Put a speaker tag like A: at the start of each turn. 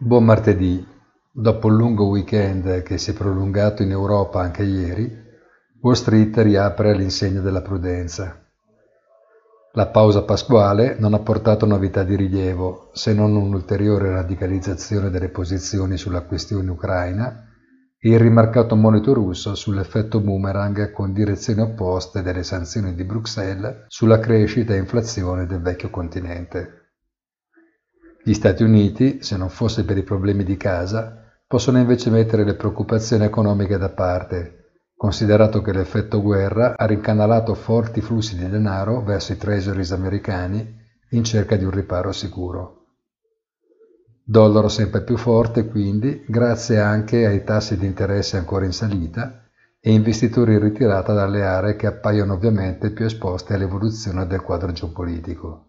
A: Buon martedì. Dopo il lungo weekend che si è prolungato in Europa anche ieri, Wall Street riapre all'insegna della prudenza. La pausa pasquale non ha portato novità di rilievo, se non un'ulteriore radicalizzazione delle posizioni sulla questione ucraina e il rimarcato monito russo sull'effetto boomerang con direzioni opposte delle sanzioni di Bruxelles sulla crescita e inflazione del vecchio continente. Gli Stati Uniti, se non fosse per i problemi di casa, possono invece mettere le preoccupazioni economiche da parte, considerato che l'effetto guerra ha rincanalato forti flussi di denaro verso i treasuries americani in cerca di un riparo sicuro. Dollaro sempre più forte, quindi, grazie anche ai tassi di interesse ancora in salita e investitori in ritirata dalle aree che appaiono ovviamente più esposte all'evoluzione del quadro geopolitico.